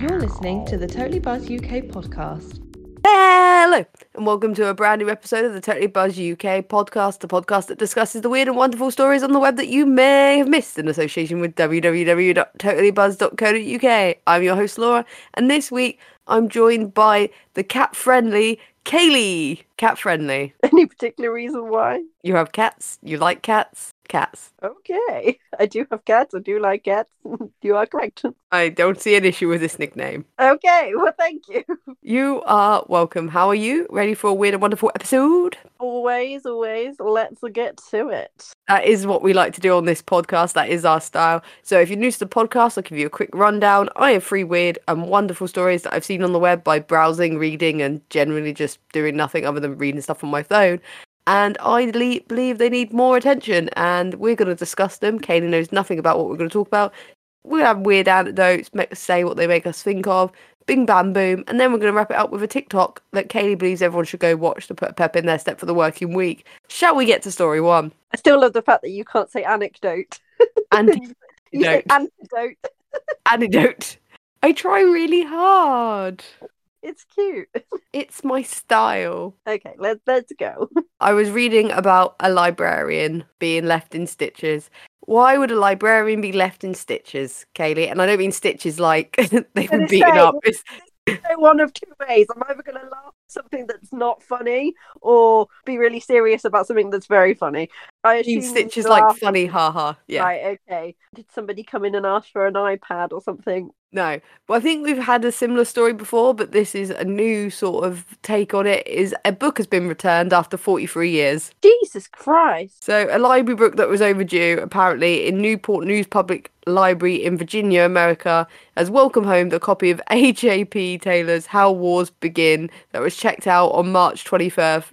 You're listening to the Totally Buzz UK podcast. Hello, and welcome to a brand new episode of the Totally Buzz UK podcast, the podcast that discusses the weird and wonderful stories on the web that you may have missed in association with www.totallybuzz.co.uk. I'm your host, Laura, and this week I'm joined by the cat friendly Kaylee. Cat friendly. Any particular reason why? You have cats, you like cats, cats. Okay. I do have cats. I do like cats. you are correct. I don't see an issue with this nickname. Okay. Well, thank you. You are welcome. How are you? Ready for a weird and wonderful episode? Always, always. Let's get to it. That is what we like to do on this podcast. That is our style. So if you're new to the podcast, I'll give you a quick rundown. I have three weird and wonderful stories that I've seen on the web by browsing, reading, and generally just doing nothing other than reading stuff on my phone. And I le- believe they need more attention, and we're going to discuss them. Kaylee knows nothing about what we're going to talk about. We'll have weird anecdotes, make, say what they make us think of, bing bam boom, and then we're going to wrap it up with a TikTok that Kaylee believes everyone should go watch to put a pep in their step for the working week. Shall we get to story one? I still love the fact that you can't say anecdote. Anti- you say antidote. anecdote. I try really hard. It's cute. It's my style. Okay, let's let's go. I was reading about a librarian being left in stitches. Why would a librarian be left in stitches, Kaylee? And I don't mean stitches like they've been beaten say, up. It's, one of two ways. I'm either going to laugh at something that's not funny, or be really serious about something that's very funny. I I assume stitches laugh- like funny, haha. Yeah. Right. Okay. Did somebody come in and ask for an iPad or something? No. Well, I think we've had a similar story before, but this is a new sort of take on it. Is a book has been returned after 43 years. Jesus Christ. So, a library book that was overdue, apparently, in Newport News Public Library in Virginia, America, has welcomed home the copy of A.J.P. Taylor's How Wars Begin that was checked out on March 23rd,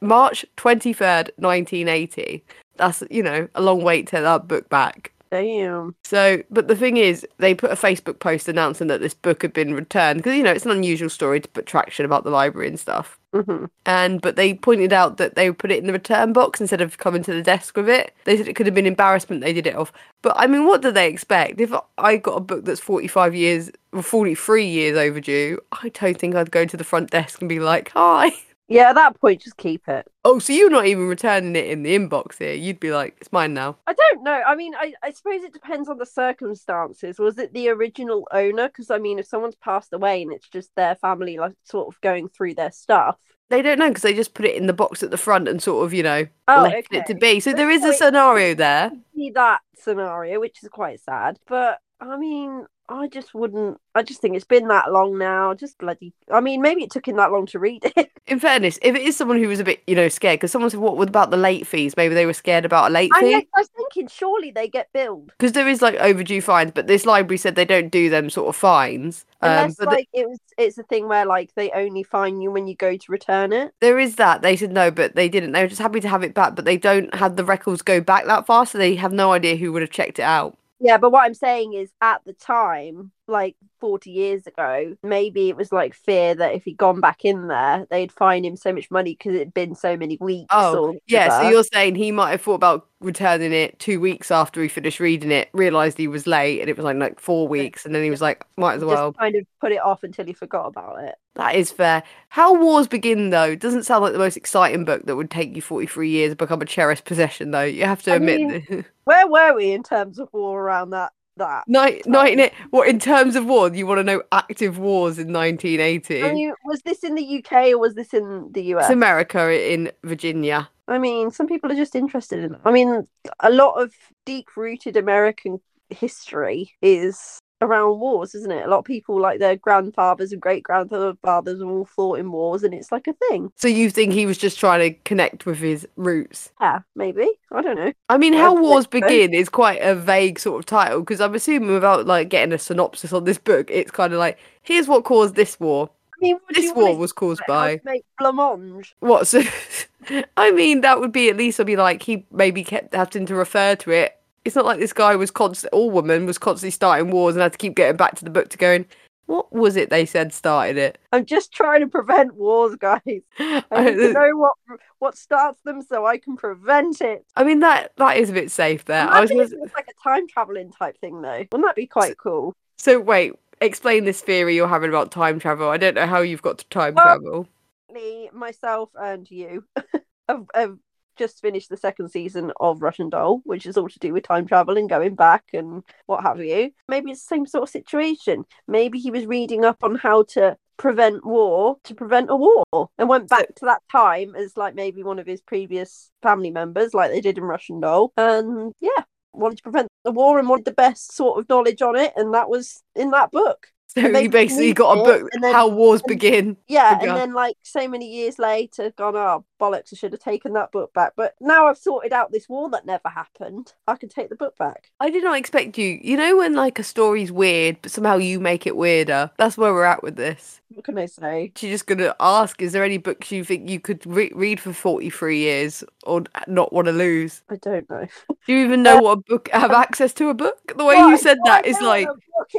March 23rd, 1980. That's, you know, a long wait to that book back. Damn. So, but the thing is, they put a Facebook post announcing that this book had been returned because, you know, it's an unusual story to put traction about the library and stuff hmm and but they pointed out that they would put it in the return box instead of coming to the desk with it. They said it could have been embarrassment they did it off. But I mean, what do they expect? If I got a book that's 45 years, or 43 years overdue, I don't think I'd go to the front desk and be like, "Hi." Yeah, at that point, just keep it. Oh, so you're not even returning it in the inbox here? You'd be like, "It's mine now." I don't know. I mean, I, I suppose it depends on the circumstances. Was it the original owner? Because I mean, if someone's passed away and it's just their family, like sort of going through their stuff. They don't know because they just put it in the box at the front and sort of, you know, Oh, left it to be. So there is a scenario there. See that scenario, which is quite sad. But I mean, I just wouldn't. I just think it's been that long now. Just bloody. I mean, maybe it took him that long to read it. In fairness, if it is someone who was a bit, you know, scared, because someone said, "What about the late fees?" Maybe they were scared about a late I, fee. I was thinking, surely they get billed. because there is like overdue fines, but this library said they don't do them sort of fines. Um, Unless th- like it was, it's a thing where like they only fine you when you go to return it. there is that. They said no, but they didn't. They were just happy to have it back, but they don't have the records go back that far, so they have no idea who would have checked it out. Yeah, but what I'm saying is at the time, like 40 years ago, maybe it was like fear that if he'd gone back in there, they'd fine him so much money because it'd been so many weeks. Oh, or Yeah, so you're saying he might have thought about returning it two weeks after he finished reading it, realised he was late, and it was like like four weeks, and then he was like, might as well just kind of put it off until he forgot about it. That is fair. How Wars Begin, though, doesn't sound like the most exciting book that would take you 43 years to become a cherished possession, though. You have to I admit. mean, Where were we in terms of war around that? That Night, night, in it. What in terms of war? You want to know active wars in 1980? I mean, was this in the UK or was this in the US? it's America in Virginia. I mean, some people are just interested in it. I mean, a lot of deep rooted American history is around wars, isn't it? A lot of people, like their grandfathers and great grandfathers, all fought in wars, and it's like a thing. So you think he was just trying to connect with his roots? Yeah, maybe. I don't know. I mean, How Wars so. Begin is quite a vague sort of title because I'm assuming without like getting a synopsis on this book, it's kind of like here's what caused this war. I mean, what This war was caused by make blancmange. what? So, I mean, that would be at least I'd be like he maybe kept having to refer to it. It's not like this guy was constant, all woman was constantly starting wars and had to keep getting back to the book to going. What was it they said started it? I'm just trying to prevent wars, guys. I need to know what what starts them so I can prevent it. I mean that that is a bit safe there. I was Imagine gonna, like a time traveling type thing, though. Wouldn't that be quite cool? so wait, explain this theory you're having about time travel. I don't know how you've got to time Well- travel. Me, myself, and you have, have just finished the second season of Russian Doll, which is all to do with time travel and going back and what have you. Maybe it's the same sort of situation. Maybe he was reading up on how to prevent war to prevent a war and went back to that time as like maybe one of his previous family members like they did in Russian Doll and yeah wanted to prevent the war and wanted the best sort of knowledge on it and that was in that book So you basically got a book and then- how wars begin. yeah, Yeah. and then like so many years later, gone, oh bollocks, I should have taken that book back. But now I've sorted out this war that never happened. I can take the book back. I did not expect you. You know when like a story's weird, but somehow you make it weirder. That's where we're at with this. What can I say? She's just gonna ask: Is there any books you think you could re- read for forty-three years or not want to lose? I don't know. Do you even know what a book? Have access to a book? The way Well, you said that is like. what a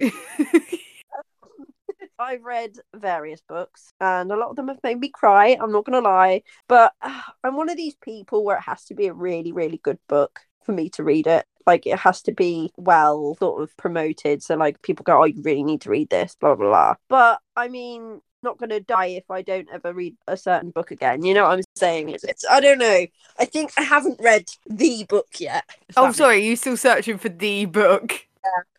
book is. I've read various books and a lot of them have made me cry. I'm not going to lie. But uh, I'm one of these people where it has to be a really, really good book for me to read it. Like it has to be well sort of promoted. So, like, people go, oh, you really need to read this, blah, blah, blah. But I mean, not going to die if I don't ever read a certain book again. You know what I'm saying? It's, it's I don't know. I think I haven't read the book yet. oh, sorry. You still searching for the book?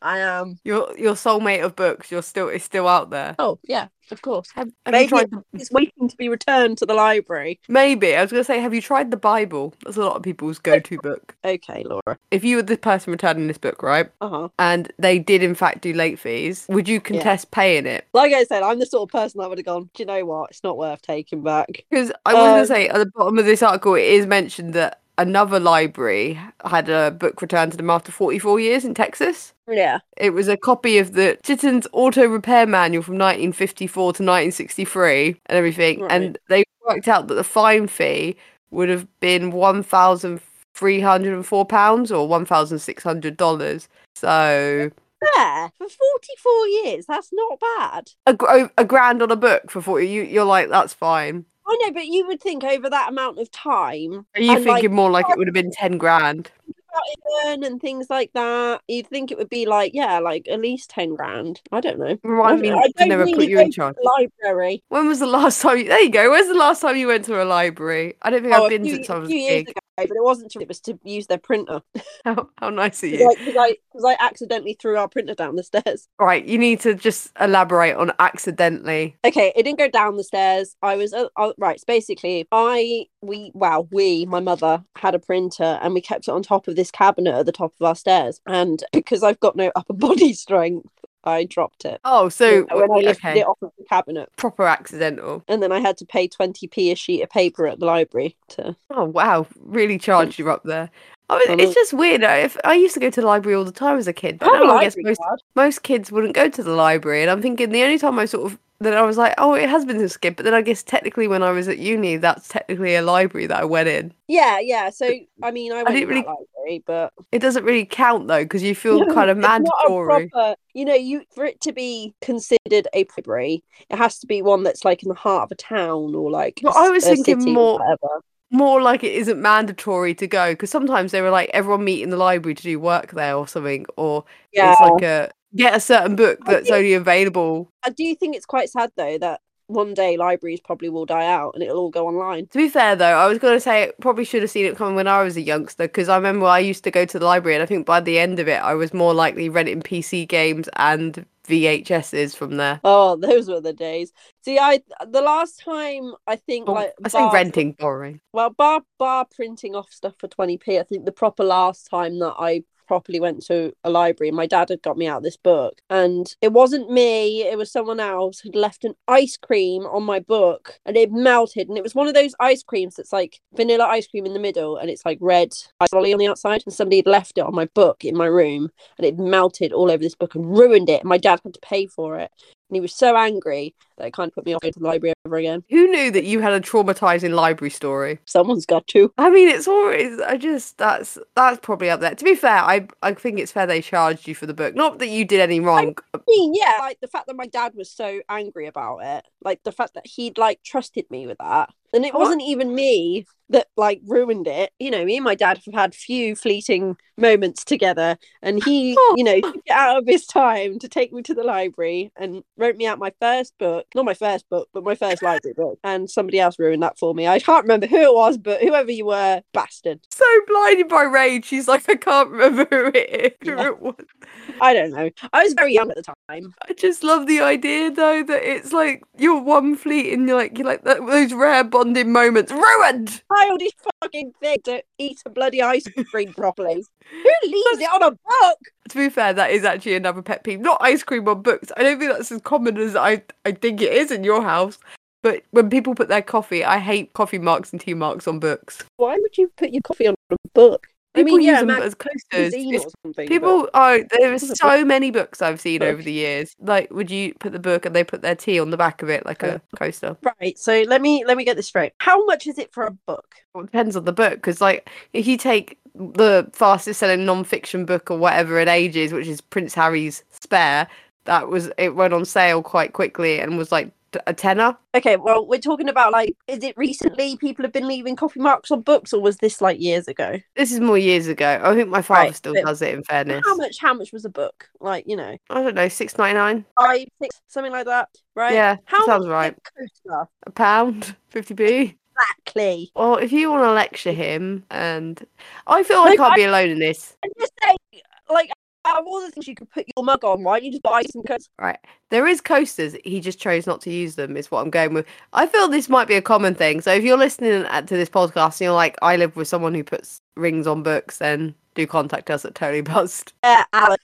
I am. Your your soulmate of books. You're still is still out there. Oh, yeah, of course. Have, have you Maybe tried the, It's waiting to be returned to the library. maybe I was gonna say, have you tried the Bible? That's a lot of people's go-to book. Okay, Laura. If you were the person returning this book, right, Uh huh. and they did in fact do late fees, would you contest paying it? Like I said, I'm the sort of person that would have gone. Do you know what? It's not worth taking back. Because I was gonna Um, say at the bottom of this article, it is mentioned that another library had a book returned to them after 44 years in Texas. Yeah. It was a copy of the Chilton's Auto Repair Manual from 1954 to 1963 and everything. Right. And they worked out that the fine fee would have been £1,304 or $1,600. So Yeah. For 44 years, that's not bad. a, a grand on a book for 40 you, You're like, that's fine. I know, but you would think over that amount of time, Are you And, like, thinking more like it would have been 10 grand? about and things like that, you'd think it would be like, yeah, like at least 10 grand. I don't know. Remind me to never really put you in charge. library. When was the last time? You, there you go. When's the last time you went to a library? I don't think Oh, I've been few, since I was a years kid. But it wasn't to, it was to use their printer. How, how nice of Because you. I, 'cause I, I accidentally threw our printer down the stairs. Right, you need to just elaborate on accidentally. Okay, it didn't go down the stairs. I was uh, uh, right. So basically, I we wow we my mother had a printer and we kept it on top of this cabinet at the top of our stairs. And because I've got no upper body strength, I dropped it. Oh, so when I lifted okay, it off of the cabinet, proper accidental. and then I had to pay twenty p a sheet of paper at the library to. Oh wow, really charged you up there. I mean, it's just weird. uh, If I used to go to the library all the time as a kid, but I now I guess most most kids wouldn't go to the library. And I'm thinking the only time I sort of that I was like, oh, it has been a skip. But then I guess technically when I was at uni, that's technically a library that I went in. Yeah, yeah. So I mean, I went didn't really- library, but It doesn't really count though because you feel kind of It's not a mandatory. proper- you know, you for it to be considered a library, it has to be one that's like in the heart of a town or like. Well, I was thinking more- more like it isn't mandatory to go because sometimes they were like everyone meet in the library to do work there or something or Yeah, it's like a get a certain book that's think- only available I do think it's quite sad though that one day libraries probably will die out and it'll all go online. to be fair though i was going to say probably should have seen it coming when i was a youngster because i remember i used to go to the library and i think by the end of it i was more likely renting pc games and vhs's from there Oh, those were the days. See, I the last time I think Oh, like i say bar- renting borrowing Well, bar bar printing off stuff for twenty p. I think the proper last time that I properly went to a library, and my dad had got me out this book, and it wasn't me; it was someone else who had left an ice cream on my book, and it melted, and it was one of those ice creams that's like vanilla ice cream in the middle, and it's like red ice lolly on the outside, and somebody had left it on my book in my room, and it melted all over this book and ruined it. And my dad had to pay for it. And he was so angry that it kind of put me off going to the library ever again. who knew that you had a traumatizing library story Someone's got to. I mean, it's always. I just that's that's probably up there. To be fair, I I think it's fair they charged you for the book. Not that you did any wrong. I mean, yeah, like the fact that my dad was so angry about it, like the fact that he'd like trusted me with that, And it What? wasn't even me that like ruined it. You know, me and my dad have had few fleeting moments together, and he, Oh. you know, took it out of his time to take me to the library and wrote me out my first book. Not my first book, but my first library book. And somebody else ruined that for me. I can't remember who it was, but whoever you were, bastard. So blinded by rage, she's like, I can't remember who it, who Yeah. it was. I don't know. I was very young at the time. I just love the idea though that it's like you're one fleet and you're like you're like that, those rare bonding moments ruined. Childish fucking thing to eat a bloody ice cream properly. Who leaves it on a book? To be fair, that is actually another pet peeve. Not ice cream on books. I don't think that's as common as I I think it is in your house. But when people put their coffee, I hate coffee marks and tea marks on books. Why would you put your coffee on a book? People I mean, use yeah, them Mac as coasters. cuisine It's- or something. but- People are there are so many books I've seen book. over the years. Like, would you put the book and they put their tea on the back of it like a coaster? Right. So let me let me get this straight. How much is it for a book? Well, it depends on the book because, like, if you take the fastest selling non-fiction book or whatever in ages, which is Prince Harry's Spare, that was it went on sale quite quickly and was like a tenner. Okay. Well, we're talking about like, is it recently people have been leaving coffee marks on books, or was this like years ago? This is more years ago. I think my father Right, still does it. In fairness, How much? How much was a book? Like, you know, I don't know, six ninety nine, five, six, something like that. Right. Yeah, How sounds much right. a pound, fifty p. Exactly. Well, if you want to lecture him, and I feel I Like, can't I- be alone in this. And just say, like, out of all the things you could put your mug on, why don't you just buy some coasters? Right. There is coasters. He just chose not to use them, is what I'm going with. I feel this might be a common thing. So if you're listening to this podcast and you're like, I live with someone who puts rings on books, then do contact us at Totally Buzzed. Uh, yeah, Alan.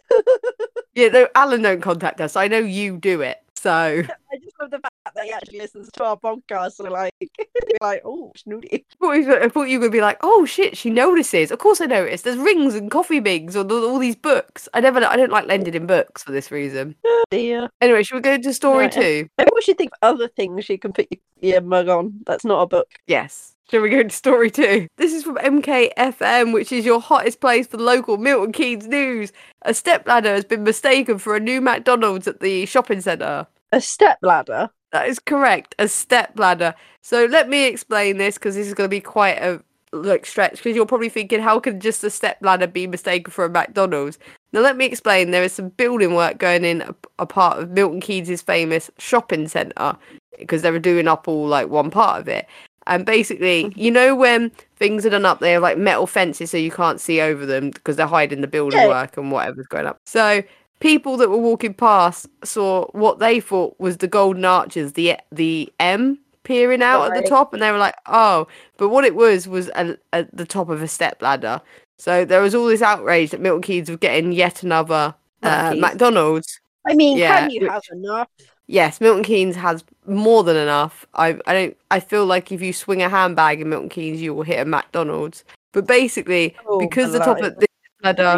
Yeah, no, Alan don't contact us. I know you do it. So I just love the fact that he actually listens to our podcast. So like, like, oh, snooty. I thought you- I thought you were be like, oh shit, she notices. Of course I noticed. There's rings and coffee mugs on all, all these books. I never, I don't like lending in books for this reason. Oh, dear. Anyway, should we go to story Right. two? Maybe we should think of other things you can put your, your mug on. That's not a book. Yes. Shall we go to story two? This is from MKFM, which is your hottest place for the local Milton Keynes news. A stepladder has been mistaken for a new McDonald's at the shopping centre. A step ladder. That is correct, a stepladder. So let me explain this because this is going to be quite a like stretch because you're probably thinking, how can just a stepladder be mistaken for a McDonald's? Now let me explain. There is some building work going in a, a part of Milton Keynes' famous shopping centre because they were doing up all like one part of it. And basically, you know when things are done up, they have like metal fences so you can't see over them because they're hiding the building Yeah. work and whatever's going up. So people that were walking past saw what they thought was the golden arches, the the M peering out at the top, and they were like, "Oh!" But what it was was at the top of a step ladder. So there was all this outrage that Milton Keynes were getting yet another uh, McDonald's. I mean, Yeah, can you which- have enough? Yes, Milton Keynes has more than enough. I I don't. I feel like if you swing a handbag in Milton Keynes, you will hit a McDonald's. But basically, Oh, because the top of this ladder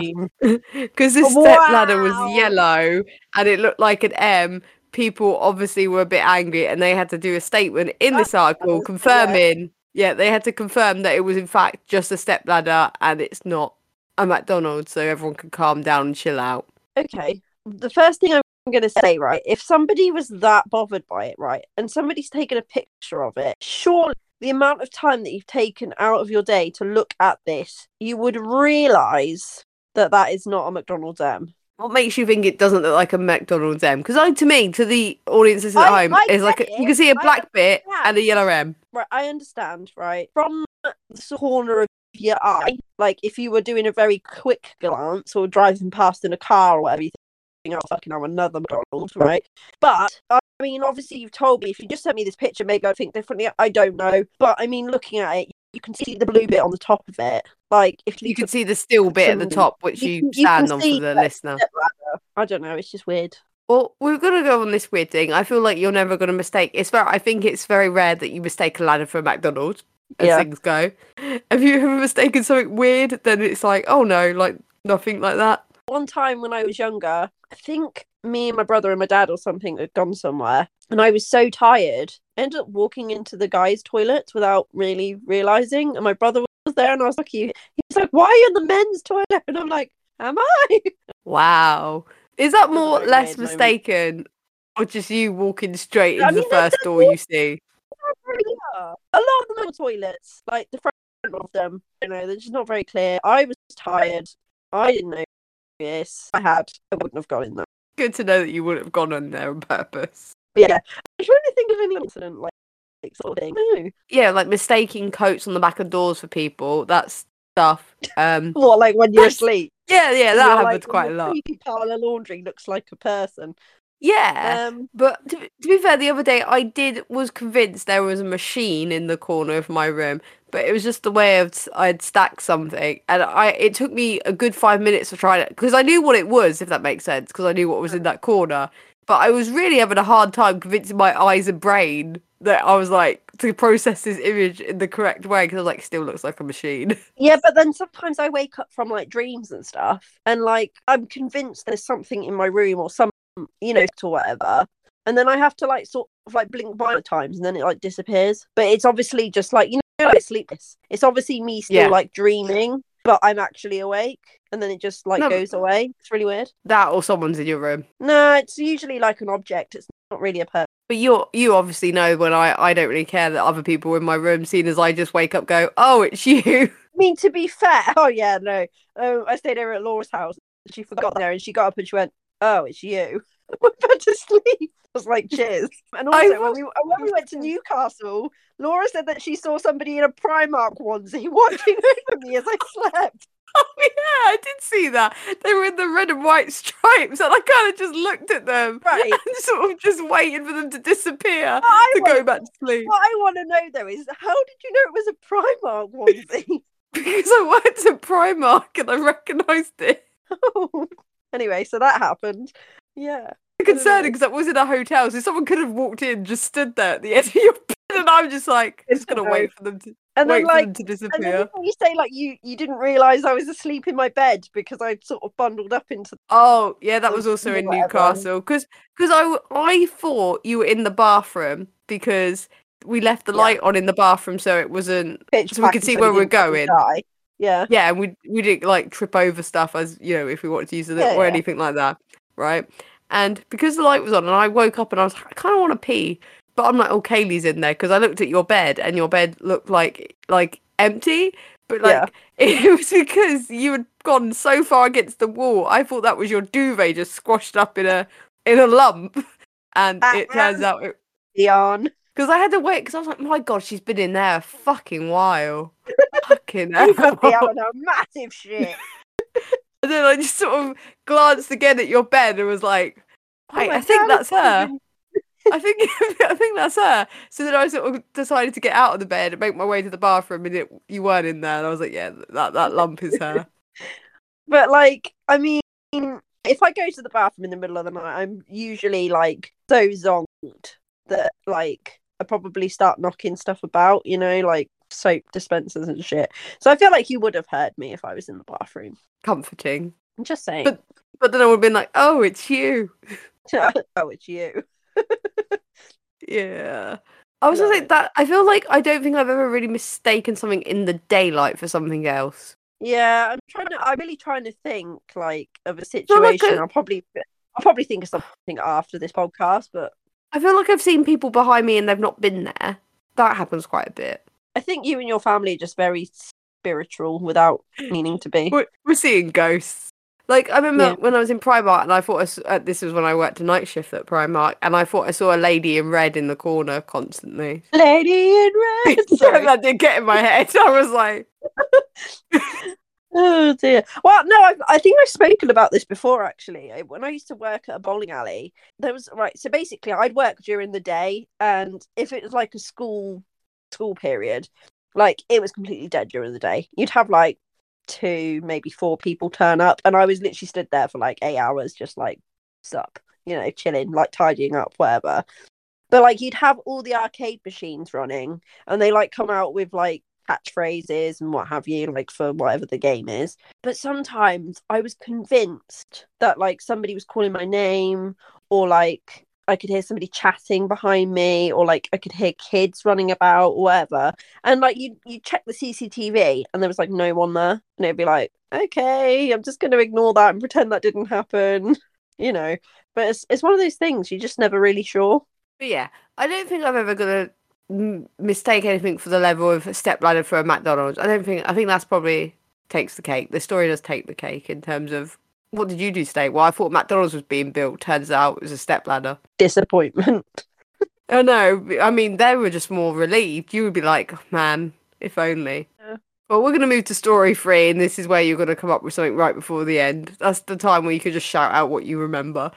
because this oh, step ladder was yellow and it looked like an M, people obviously were a bit angry and they had to do a statement in this article confirming, yeah, they had to confirm that it was in fact just a step ladder and it's not a McDonald's, so everyone could calm down and chill out. Okay. The first thing I'm going to say, right, if somebody was that bothered by it, right, and somebody's taken a picture of it, surely the amount of time that you've taken out of your day to look at this, you would realize that that is not a McDonald's M. What makes you think it doesn't look like a McDonald's M? Because I, to me, to the audiences at I- home, I it's like a, you can see a black bit and a yellow M. Right, I understand, right? From the corner of your eye, like if you were doing a very quick glance or driving past in a car or whatever, you oh, fucking, I'm another McDonald's, right? But, I mean, obviously, you've told me if you just sent me this picture, maybe I'd think differently. I don't know. But, I mean, looking at it, you can see the blue bit on the top of it. Like, if You can see the steel bit at the top, which You you, can- you stand on for the listener. I don't know, it's just weird. Well, we're gonna go on this weird thing. I feel like you're never gonna mistake. It's very. I think it's very rare that you mistake a ladder for a McDonald's as Yeah. things go. Have you ever mistaken something weird? Then it's like, oh no, like nothing like that. One time when I was younger, I think me and my brother and my dad or something had gone somewhere, and I was so tired, I ended up walking into the guys' toilets without really realizing. And my brother was there, and I was like, "He- "He's like, why are you in the men's toilet?" And I'm like, "Am I?" Wow. Is that more very less mistaken, or just you walking straight I into mean, the first door you see? A lot of them are toilets, like the front of them. You know, they're just not very clear. I was tired. I didn't know this. I had. I wouldn't have gone in there. Good to know that you wouldn't have gone in there on purpose. But yeah, I'm trying to think of any incident like, like sort of thing. No. Yeah, like mistaking coats on the back of doors for people. That's stuff. Um, What, like when you're asleep? yeah, yeah, that happens like, quite a "Oh, lot. Pile of laundry looks like a person. Yeah. Um, But to, to be fair, the other day I did was convinced there was a machine in the corner of my room, but it was just the way of I'd stacked something, and I it took me a good five minutes to try it because I knew what it was, if that makes sense, because I knew what was in that corner. But I was really having a hard time convincing my eyes and brain that I was like to process this image in the correct way because I was like, still looks like a machine. yeah, but then sometimes I wake up from like dreams and stuff, and like I'm convinced there's something in my room or some, you know, or whatever. And then I have to like sort of like blink by the times, and then it like disappears. But it's obviously just like you know, like sleepless. It's obviously me still Yeah. like dreaming, but I'm actually awake, and then it just like No, goes away. It's really weird. that or someone's in your room. No, it's usually like an object. It's not really a person. But you you obviously know when I I don't really care that other people are in my room, seeing as I just wake up, go, oh, it's you. I mean, to be fair, oh yeah, no. Um, I stayed over at Laura's house. She forgot there, and she got up and she went, "Oh, it's you." Went back to sleep. I was like, "Cheers." And also, when we when we went to Newcastle, Laura said that she saw somebody in a Primark onesie watching over me as I slept. Oh yeah, I did see that. They were in the red and white stripes, and I kind of just looked at them Right. and sort of just waited for them to disappear I to go back to sleep. What I want to know though is, how did you know it was a Primark onesie? Because I worked at Primark and I recognised it. Oh. Anyway, so that happened. Yeah. Concerning because I was in a hotel, so someone could have walked in, just stood there at the end of your bed, and I'm just like, just gonna wait for them to And wait then for like them to And then disappear. you say like you you didn't realise I was asleep in my bed because I'd sort of bundled up into Oh yeah, that was also in whatever. Newcastle because because I I thought you were in the bathroom because we left the Yeah. light on in the bathroom so it wasn't pitch So we could see where we're going. die. Yeah. yeah and we we didn't like trip over stuff as you know if we wanted to use it Yeah, or yeah. anything like that right and because the light was on and I woke up and I was I kind of want to pee but I'm like oh Kaylee's in there because I looked at your bed and your bed looked like like empty but Yeah. like it was because you had gone so far against the wall I thought that was your duvet just squashed up in a in a lump and Ah, it turns out it Dion. because I had to wait because I was like my god she's been in there a fucking while fucking hell Dion, a massive shit. And then I just sort of glanced again at your bed and was like, Oh wait, my I think God, that's her. I think I think that's her. So then I sort of decided to get out of the bed and make my way to the bathroom and it, you weren't in there. And I was like, yeah, that, that lump is her. But like, I mean, if I go to the bathroom in the middle of the night, I'm usually like so zonked that like I probably start knocking stuff about, you know, like soap dispensers and shit. So I feel like you would have heard me if I was in the bathroom. Comforting. I'm just saying. But- But then I would have been like, oh, it's you. oh, it's you. Yeah. I was gonna say that I feel like I don't think I've ever really mistaken something in the daylight for something else. Yeah, I'm trying to. I'm really trying to think like of a Well, like situation. a- I'll probably, I'll probably think of something after this podcast. But I feel like I've seen people behind me and they've not been there. That happens quite a bit. I think you and your family are just very spiritual without meaning to be. We're, we're seeing ghosts. Like I remember Yeah. when I was in Primark, and I thought I s uh, this was when I worked a night shift at Primark, and I thought I saw a lady in red in the corner constantly. Lady in red. Sorry. that did get in my head. I was like, Oh dear. Well, no, I, I think I've spoken about this before. Actually, when I used to work at a bowling alley, there was right. So basically, I'd work during the day, and if it was like a school school period, like it was completely dead during the day. You'd have like two, maybe four people turn up, and I was literally stood there for like eight hours, just like sup, you know, chilling, like tidying up, whatever. But like you'd have all the arcade machines running, and they like come out with like catchphrases and what have you, like for whatever the game is. But sometimes I was convinced that like somebody was calling my name, or like I could hear somebody chatting behind me, or like I could hear kids running about, or whatever. And like you, you check the CCTV, and there was like no one there, and it'd be like, okay, I'm just going to ignore that and pretend that didn't happen, you know. But it's it's one of those things you're just never really sure. but yeah, I don't think I've ever gonna m- mistake anything for the level of a stepladder for a McDonald's. I don't think. I think that's probably takes the cake. The story does take the cake in terms of what did you do today? Well, I thought McDonald's was being built. Turns out it was a stepladder. Disappointment. Oh no! I mean, they were just more relieved. You would be like, man, if only. Yeah. Well, we're going to move to story three, and this is where you're going to come up with something right before the end. That's the time where you could just shout out what you remember.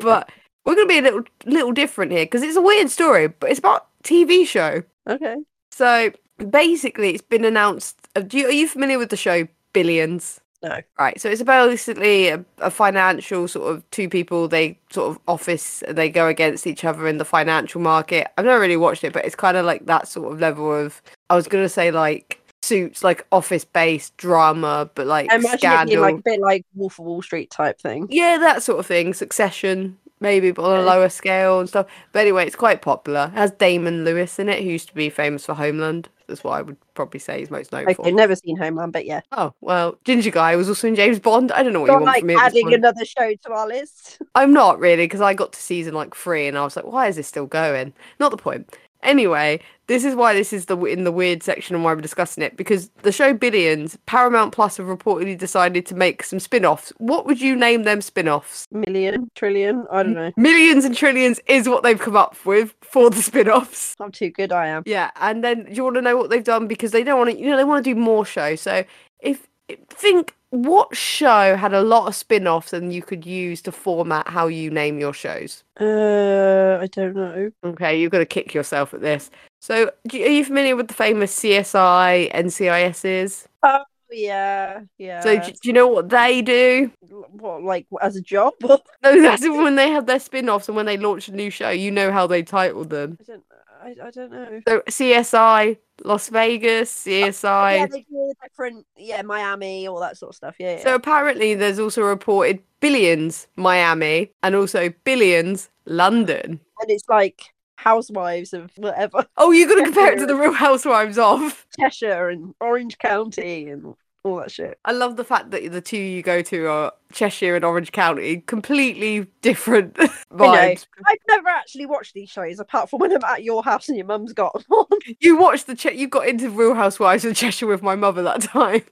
But we're going to be a little little different here because it's a weird story, but it's about TV show. Okay. So basically, it's been announced. uh, Do you, are you familiar with the show Billions? No. Right. So it's about basically a, a financial sort of two people. They sort of office. They go against each other in the financial market. I've never really watched it, but it's kind of like that sort of level of. I was gonna say like suits, like office based drama, but like I imagine scandal. like a bit like Wolf of Wall Street type thing. Yeah, that sort of thing. Succession, maybe, but on a lower scale and stuff. But anyway, it's quite popular. It has Damian Lewis in it, who used to be famous for Homeland. That's what I would probably say he's most known for. Okay, for. never seen Homeland, but yeah. Oh, well, Ginger Guy was also in James Bond. I don't know what you Not want like from me. at this adding point. another show to our list. I'm not really, because I got to season like three and I was like, why is this still going? Not the point. Anyway, this is why this is the in the weird section and why we're discussing it because the show Billions, Paramount Plus have reportedly decided to make some spin-offs. What would you name them spin-offs? Million, trillion, I don't know. Millions and trillions is what they've come up with for the spin-offs. I'm too good I am. Yeah, and then do you want to know what they've done because they don't want to, you know, they want to do more shows. So if think what show had a lot of spin-offs and you could use to format how you name your shows. Uh, I don't know. Okay, you're gonna kick yourself at this. So, are you familiar with the famous CSI NCISs? Oh yeah, yeah. So, do, do you know what they do? what, like as a job? No, that's when they have their spin-offs and when they launch a new show. You know how they titled them. don't. I, I don't know. So, CSI Las Vegas, CSI. Yeah, they do all the different. Yeah, Miami, all that sort of stuff. Yeah. yeah. So apparently, there's also reported billions Miami and also billions London. and it's like housewives of whatever Oh, you're gonna compare it to the Real Housewives of. Cheshire and Orange County and all that shit. I love the fact that the two you go to are Cheshire and Orange County, completely different vibes. I've never actually watched these shows apart from when I'm at your house and your mum's got them on. You watched the che- you got into Real Housewives of Cheshire with my mother that time.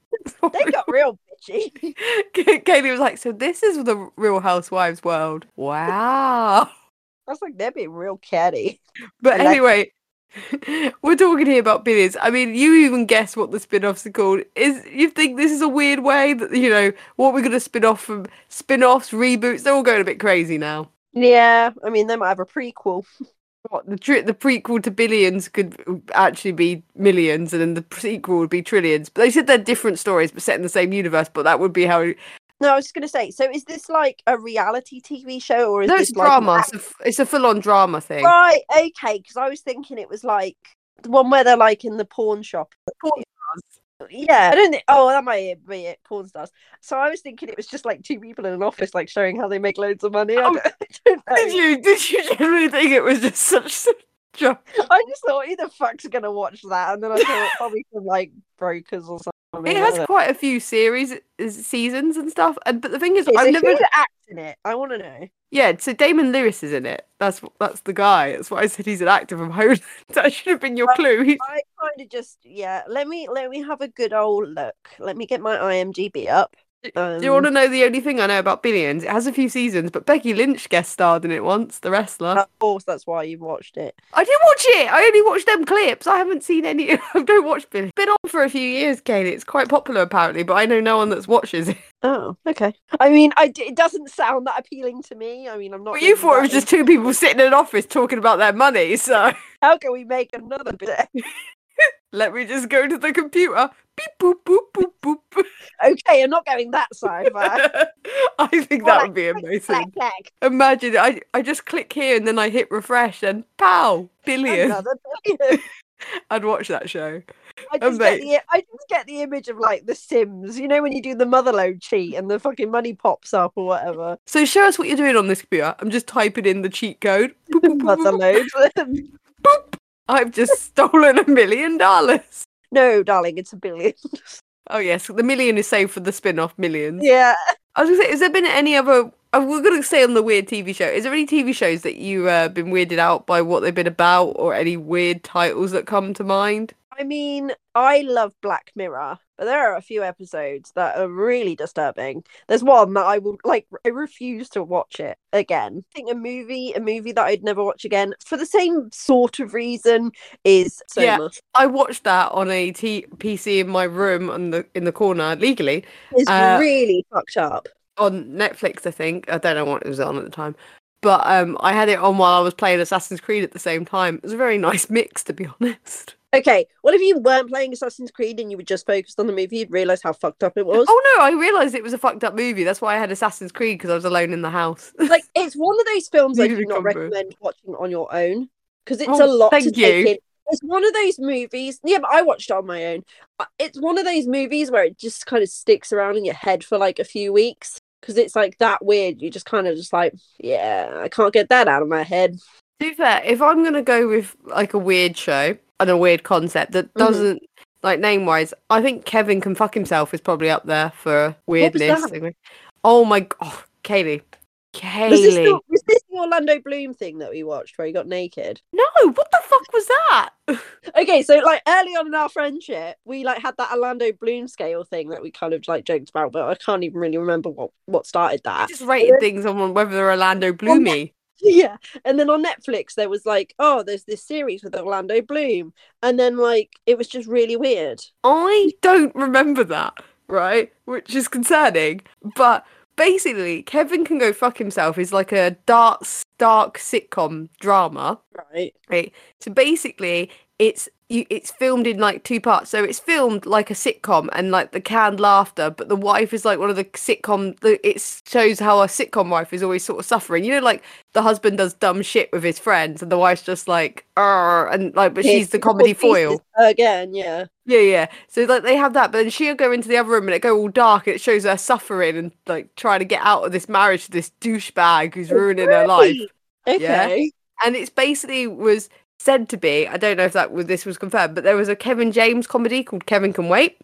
they got real bitchy. Katie was like, "So this is the Real Housewives world." Wow. I was like, they're being real catty. But like- anyway, we're talking here about billions. I mean, you even guess what the spin-offs are called. Is you think this is a weird way that you know what we're gonna spin off from spin-offs, reboots? They're all going a bit crazy now. Yeah, I mean, they might have a prequel. What the tri- the prequel to Billions could actually be millions, and then the sequel would be trillions. But they said they're different stories, but set in the same universe. But that would be how. No, I was just gonna say. So, is this like a reality TV show, or is No, this it's like drama. It's a, f- it's a full-on drama thing. Right. Okay. Because I was thinking it was like the one where they're like in the pawn shop. Porn Yeah, I don't think. Oh, that might be it. Porn stars. So I was thinking it was just like two people in an office, like showing how they make loads of money. I Oh, don't, I don't. Did you? Did you generally think it was just such? I just thought, who the fuck's gonna watch that? And then I thought probably some like brokers or something. It I has don't know. quite a few series, seasons and stuff. And but the thing is, I've never. acts in it? I want to know. Yeah, so Damian Lewis is in it. That's that's the guy. That's why I said he's an actor from Homeland. that should have been your Uh, clue. He's- I kind of just yeah. Let me let me have a good old look. Let me get my IMDb up. Um, Do you want to know the only thing I know about Billions? It has a few seasons, but Becky Lynch guest starred in it once, the wrestler. Of course, that's why you've watched it. I didn't watch it. I only watched them clips. I haven't seen any. I don't watch Billions. It's been on for a few years, Katie. It's quite popular apparently, but I know no one that watches it. Oh, okay. I mean, I d- it doesn't sound that appealing to me. I mean, I'm not. You thought it was just two people sitting in an office talking about their money, so How can we make another bit? let me just go to the computer. Beep boop boop boop boop. okay, I'm not going that sci-fi. I think More that like would be click, amazing. clack, clack. Imagine I I just click here and then I hit refresh and pow billion. Another billion. I'd watch that show. I just get the I just get the image of like The Sims. You know when you do the motherlode cheat and the fucking money pops up or whatever. So show us what you're doing on this computer. I'm just typing in the cheat code. Motherlode. I've just stolen a million dollars. no, darling, it's a billion. Oh yes, the million is saved for the spin-off millions. yeah. I was gonna say, has there been any other uh, we're gonna say on the weird TV show. Is there any TV shows that you uh, been weirded out by what they've been about, or any weird titles that come to mind? I mean, I love Black Mirror, but there are a few episodes that are really disturbing. There's one that I will like. I refuse to watch it again. I think a movie, a movie that I'd never watch again for the same sort of reason is Yeah. I watched that on a t- PC in my room on the in the corner legally It's Uh, really fucked up. On Netflix. I think I don't know what it was on at the time, but um, I had it on while I was playing Assassin's Creed at the same time. It was a very nice mix, to be honest. Okay, what if you weren't playing Assassin's Creed and you were just focused on the movie? You'd realize how fucked up it was. Oh no, I realised it was a fucked up movie. That's why I had Assassin's Creed because I was alone in the house. like it's one of those films I do not recommend watching on your own because it's Oh, a lot to thank take you. in. It's one of those movies. Yeah, but I watched it on my own. Uh, It's one of those movies where it just kind of sticks around in your head for like a few weeks because it's like that weird. You just kind of just like, yeah, I can't get that out of my head. To be fair, if I'm gonna go with like a weird show and a weird concept that Mhm. doesn't like name wise, I think Kevin can fuck himself is probably up there for weirdness. Oh my god, oh, Kaylee, Was this, Kaylee. the, was this the Orlando Bloom thing that we watched where he got naked? No, what the fuck was that? Okay, so like early on in our friendship, we like had that Orlando Bloom scale thing that we kind of like joked about, but I can't even really remember what what started I that. just rated things on whether they're Orlando Bloomy. Yeah, and then on Netflix there was like, oh, there's this series with Orlando Bloom, and then like it was just really weird. I don't remember that, right? Which is concerning. But basically, Kevin can go fuck himself is like a dark, dark sitcom drama. Right. Right. So basically, it's you, it's filmed in like two parts. So it's filmed like a sitcom and like the canned laughter, but the wife is like one of the sitcom. The, it shows how a sitcom wife is always sort of suffering. You know, like the husband does dumb shit with his friends, and the wife's just like, and like, but she's the comedy foil. again. Yeah. Yeah, yeah. So like they have that, but then she'll go into the other room and it go all dark and it shows her suffering and like trying to get out of this marriage to this douchebag who's ruining her life. Really? Yeah. Okay. And it's basically was said to be, I don't know if that was this was confirmed, but there was a Kevin James comedy called Kevin Can Wait,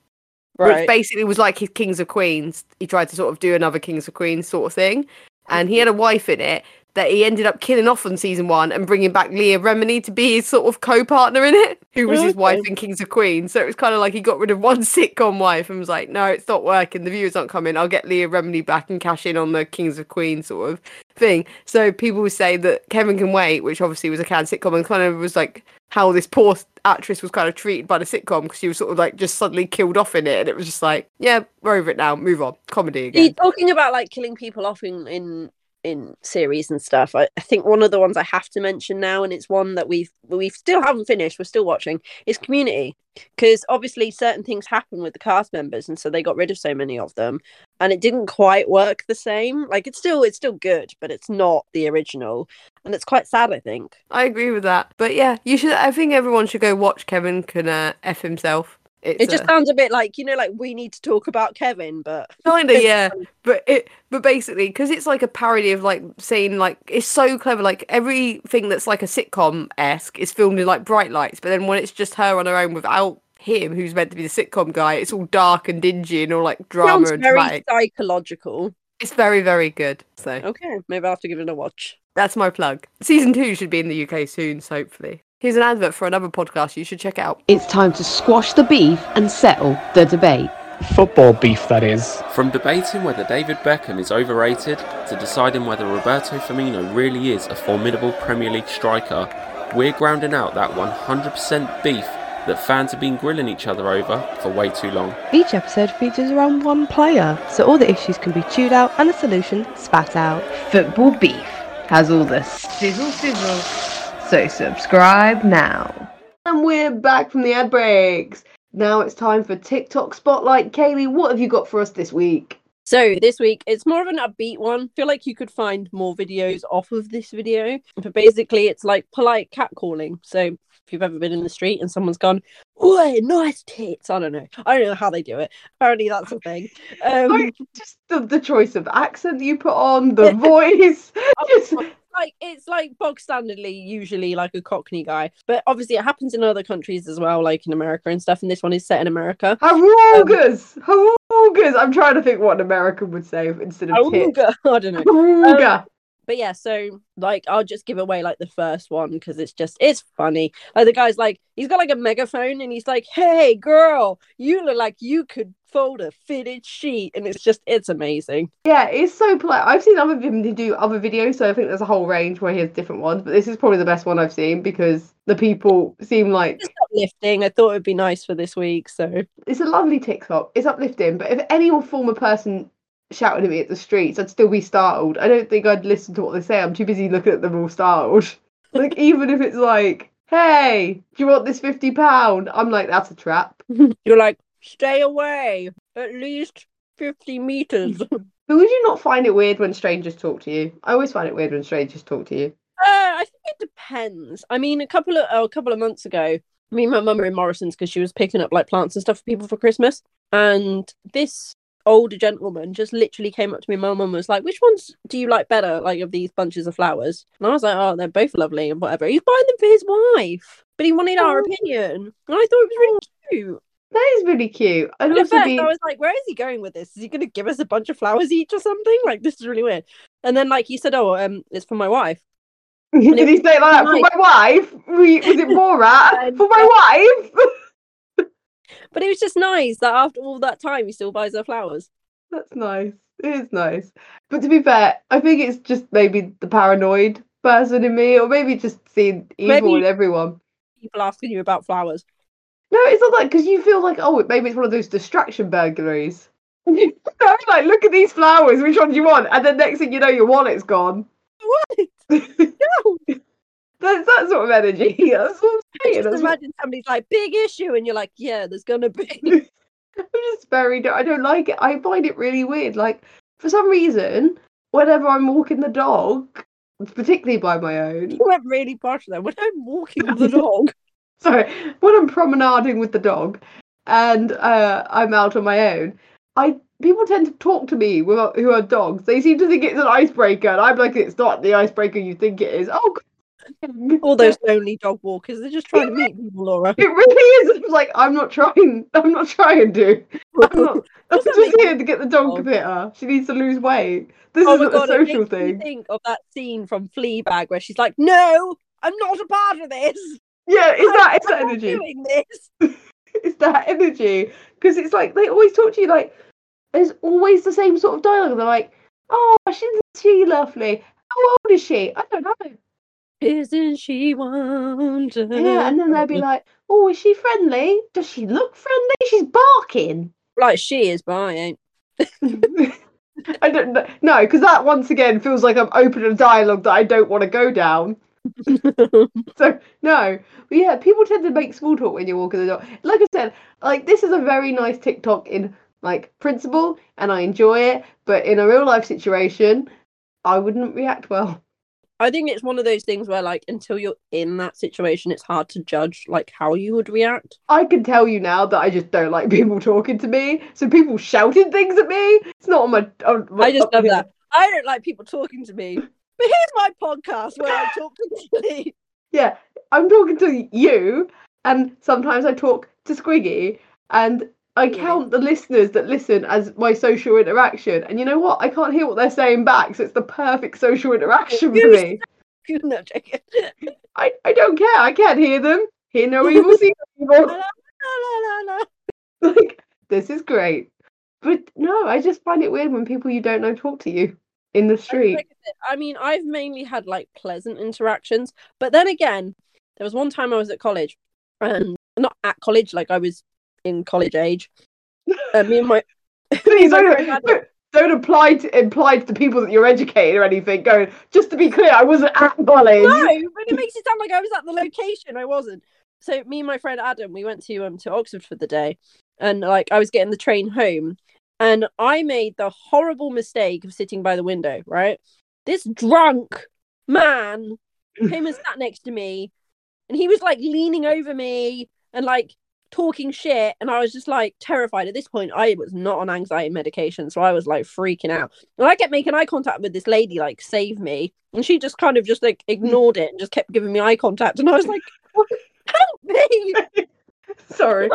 which basically was like his Kings of Queens. He tried to sort of do another Kings of Queens sort of thing. And he had a wife in it that he ended up killing off on season one and bringing back Leah Remini to be his sort of co-partner in it, who was his wife in Kings of Queens. So it was kind of like he got rid of one sitcom wife and was like, no, it's not working. The viewers aren't coming. I'll get Leah Remini back and cash in on the Kings of Queens sort of thing. So people would say that Kevin Can Wait, which obviously was a canned sitcom, and kind of was like how this poor actress was kind of treated by the sitcom because she was sort of like just suddenly killed off in it, and it was just like, yeah, we're over it now, move on, comedy again. You again. talking about like killing people off in in in series and stuff. I, I think one of the ones I have to mention now, and it's one that we've we still haven't finished. We're still watching. Is Community because obviously certain things happen with the cast members, and so they got rid of so many of them, and it didn't quite work the same. Like it's still it's still good, but it's not the original, and it's quite sad. I think. I agree with that, but yeah, you should. I think everyone should go watch Kevin Can uh, f himself. It's It just uh, sounds a bit like you know, like we need to talk about Kevin, but kind of yeah but it but basically because it's like a parody of like saying like it's so clever like everything that's like a sitcom esque is filmed in like bright lights but then when it's just her on her own without him who's meant to be the sitcom guy it's all dark and dingy and all like drama sounds and very dramatic. psychological. it's very very good so Okay, maybe I'll have to give it a watch. that's my plug season two should be in the uk soon so hopefully here's an advert for another podcast you should check out It's time to squash the beef and settle the debate. Football beef, that is. From debating whether David Beckham is overrated to deciding whether Roberto Firmino really is a formidable Premier League striker, we're grounding out that 100% beef that fans have been grilling each other over for way too long. Each episode features around one player, so all the issues can be chewed out and the solution spat out. Football beef has all the sizzle sizzle. So subscribe now. and we're back from the ad breaks now it's time for tiktok spotlight kaylee what have you got for us this week So this week it's more of an upbeat one. feel like you could find more videos off of this video, but basically it's like polite catcalling. So if you've ever been in the street and someone's gone, "Oi, nice tits," I don't know. I don't know how they do it. Apparently that's a thing. Um, just the, the choice of accent you put on, the voice. Just, like it's like bog standardly usually like a Cockney guy, but obviously it happens in other countries as well, like in America and stuff. And this one is set in America. Harugas! Harugas! I'm trying to think what an American would say instead of tits. I don't know. Haruga! Um, but yeah, so like I'll just give away like the first one because it's just it's funny. Like the guy's like he's got like a megaphone and he's like, "Hey girl, you look like you could fold a fitted sheet," and it's just it's amazing. Yeah, it's so polite. I've seen other him do other videos, so I think there's a whole range where he has different ones. But this is probably the best one I've seen because the people seem like Just uplifting. I thought it'd be nice for this week, so it's a lovely TikTok. It's uplifting. But if any former person shouted at me at the streets, I'd still be startled. I don't think I'd listen to what they say. I'm too busy looking at them all startled. Like even if it's like, "Hey, do you want this fifty pound?" I'm like, "That's a trap." you're like, "Stay away, at least fifty meters." uh, But would you not find it weird when strangers talk to you? I always find it weird when strangers talk to you. I think it depends. I mean, a couple of oh, a couple of months ago, me and my mum were in Morrison's because she was picking up like plants and stuff for people for Christmas, and this older gentleman just literally came up to me. and My mum was like, "Which ones do you like better, like of these bunches of flowers?" And I was like, "Oh, they're both lovely and whatever." He's buying them for his wife, but he wanted our Oh. opinion, and I thought it was really cute. That is really cute. I'd And at also first, be I was like, "Where is he going with this? Is he going to give us a bunch of flowers each or something? Like this is really weird." And then, like he said, "Oh, um, it's for my wife." Did he say it like that for my wife? Was it Borat? For my wife? But it was just nice that after all that time, he still buys her flowers. That's nice. It is nice. But to be fair, I think it's just maybe the paranoid person in me, or maybe just seeing evil Maybe- in everyone. People asking you about flowers. No, it's not like because you feel like, oh, maybe it's one of those distraction burglaries. You know, like, look at these flowers, which one do you want? And then next thing you know, your wallet's gone. What? No. That's that sort of energy. That's what I'm saying. Just That's what- imagine somebody's like, big issue, and you're like, yeah, there's gonna be. I'm just very. I don't like it. I find it really weird. Like for some reason, whenever I'm walking the dog, particularly by my own, You went really posh there. When I'm walking the dog, sorry, when I'm promenading with the dog, and uh, I'm out on my own, I people tend to talk to me who are, who are dogs. They seem to think it's an icebreaker, and I'm like, it's not the icebreaker you think it is. Oh. God. all those lonely dog walkers, they're just trying to meet people, Laura. It really is. It's like I'm not trying. I'm not trying to. I'm not. I'm just here to get the dog dog. fitter. She needs to lose weight. This oh isn't god, a social thing. think of that scene from Fleabag where she's like, "No, I'm not a part of this. Yeah, I'm that. It's that energy. doing this." It's that energy. Because it's like they always talk to you like there's always the same sort of dialogue. They're like, "Oh, she's she lovely. How old is she? I don't know." Isn't she wonderful? Yeah, and then they'll be like, "Oh, is she friendly? Does she look friendly? She's barking." like she is, but I ain't. I don't know. No, because that once again feels like I'm opening a dialogue that I don't want to go down. So no, but yeah, people tend to make small talk when you're walking the dog. Like I said, like this is a very nice TikTok in like principle, and I enjoy it. But in a real life situation, I wouldn't react well. I think it's one of those things where, like, until you're in that situation, it's hard to judge like how you would react. I can tell you now that I just don't like people talking to me. So people shouting things at me, it's not on my. On my I just love that. I don't like people talking to me, but here's my podcast where I talk to Tilly. Yeah, I'm talking to you, and sometimes I talk to Squiggy, and I count the listeners that listen as my social interaction. And you know what? I can't hear what they're saying back, so it's the perfect social interaction for me. no. I, I don't care. I can't hear them. Hear no evil, see no evil. La, la, la. Like, this is great. But no, I just find it weird when people you don't know talk to you in the street. I mean, I've mainly had like pleasant interactions, but then again, there was one time I was at college, and not at college, like I was in college age. Uh, me and my Please my don't, had- don't, don't apply to imply to the people that you're educating or anything. Going just to be clear, I wasn't at college. no, but it makes it sound like I was at the location. I wasn't. So me and my friend Adam, we went to um to Oxford for the day, and like I was getting the train home, and I made the horrible mistake of sitting by the window. Right, this drunk man came and sat next to me, and he was like leaning over me and like talking shit and I was just like terrified. At this point, I was not on anxiety medication, so I was like freaking out. And I kept making eye contact with this lady, like, save me. And she just kind of just like ignored it and just kept giving me eye contact. And I was like, help me. Sorry.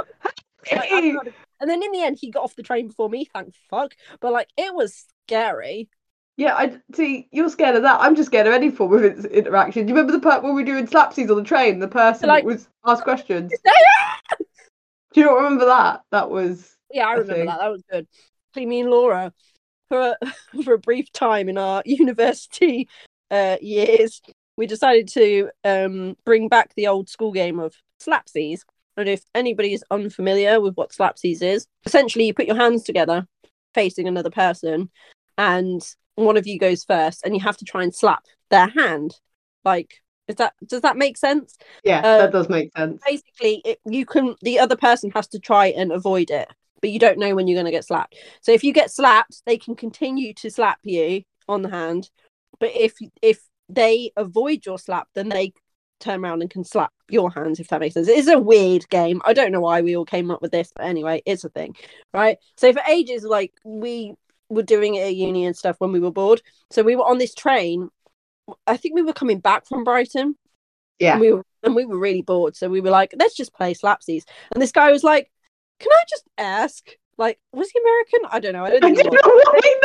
Like, and then in the end, he got off the train before me, thank fuck. But like, it was scary. Yeah, I see. You're scared of that. I'm just scared of any form of in- interaction. Do you remember the part when we were doing slapsies on the train? The person Like- was asked questions. Do you not remember that? That was Yeah, I remember that. That was good. Actually, me and Laura, for a, for a brief time in our university uh, years, we decided to um, bring back the old school game of slapsies. And if anybody is unfamiliar with what slapsies is, essentially you put your hands together facing another person, and one of you goes first, and you have to try and slap their hand. Like, is that does that make sense? yeah. Uh, that does make sense. basically it, you can the other person has to try and avoid it but you don't know when you're going to get slapped so if you get slapped they can continue to slap you on the hand but if if they avoid your slap then they turn around and can slap your hands if that makes sense it's a weird game i don't know why we all came up with this but anyway it's a thing right so for ages like we were doing it at uni and stuff when we were bored so we were on this train i think we were coming back from brighton Yeah. and we were and we were really bored, so we were like, let's just play slapsies. And this guy was like, Can I just ask? Like, was he American? I don't know. I don't I don't was. know.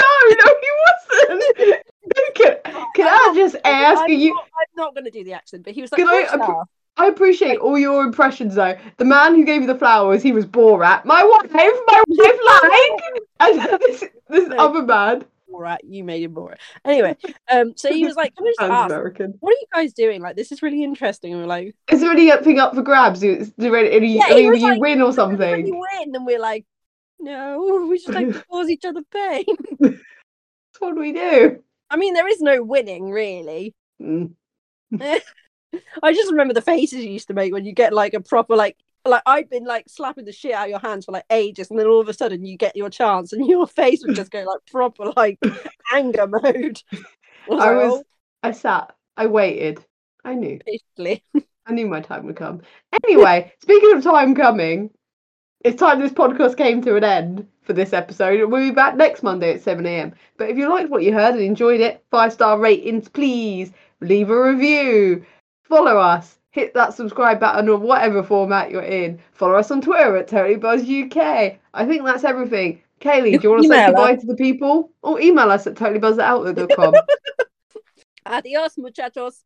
No, no, he wasn't. can, can I just ask I'm you? Not, I'm not going to do the accent, but he was like, Can I "What's appro- that?" I appreciate all your impressions though. The man who gave you the flowers, he was Borat. My wife, my wife like, and this, this No. other man. All right, you made him more. Anyway, um, so he was like, Can I just ask, American. what are you guys doing? Like, this is really interesting. And we're like, Is there anything up for grabs? Is there any, Yeah, any was you like, win or something? you win, and we're like, No, we just like to cause each other pain. What do we do? I mean, there is no winning, really. Mm. I just remember the faces you used to make when you get like a proper like like I'd been like slapping the shit out of your hands for like ages, and then all of a sudden you get your chance, and your face would just go like proper like anger mode. I was I was, "Oh, I sat, I waited. I knew, patiently. I knew my time would come. Anyway, speaking of time coming, it's time this podcast came to an end for this episode. We'll be back next Monday at 7 a.m. But if you liked what you heard and enjoyed it, five star ratings, please leave a review, follow us, hit that subscribe button or whatever format you're in. Follow us on Twitter at Totally Buzz UK. I think that's everything. Kaylee, do you want to say goodbye us. to the people? Or email us at totallybuzz at outlook.com. Adios, muchachos.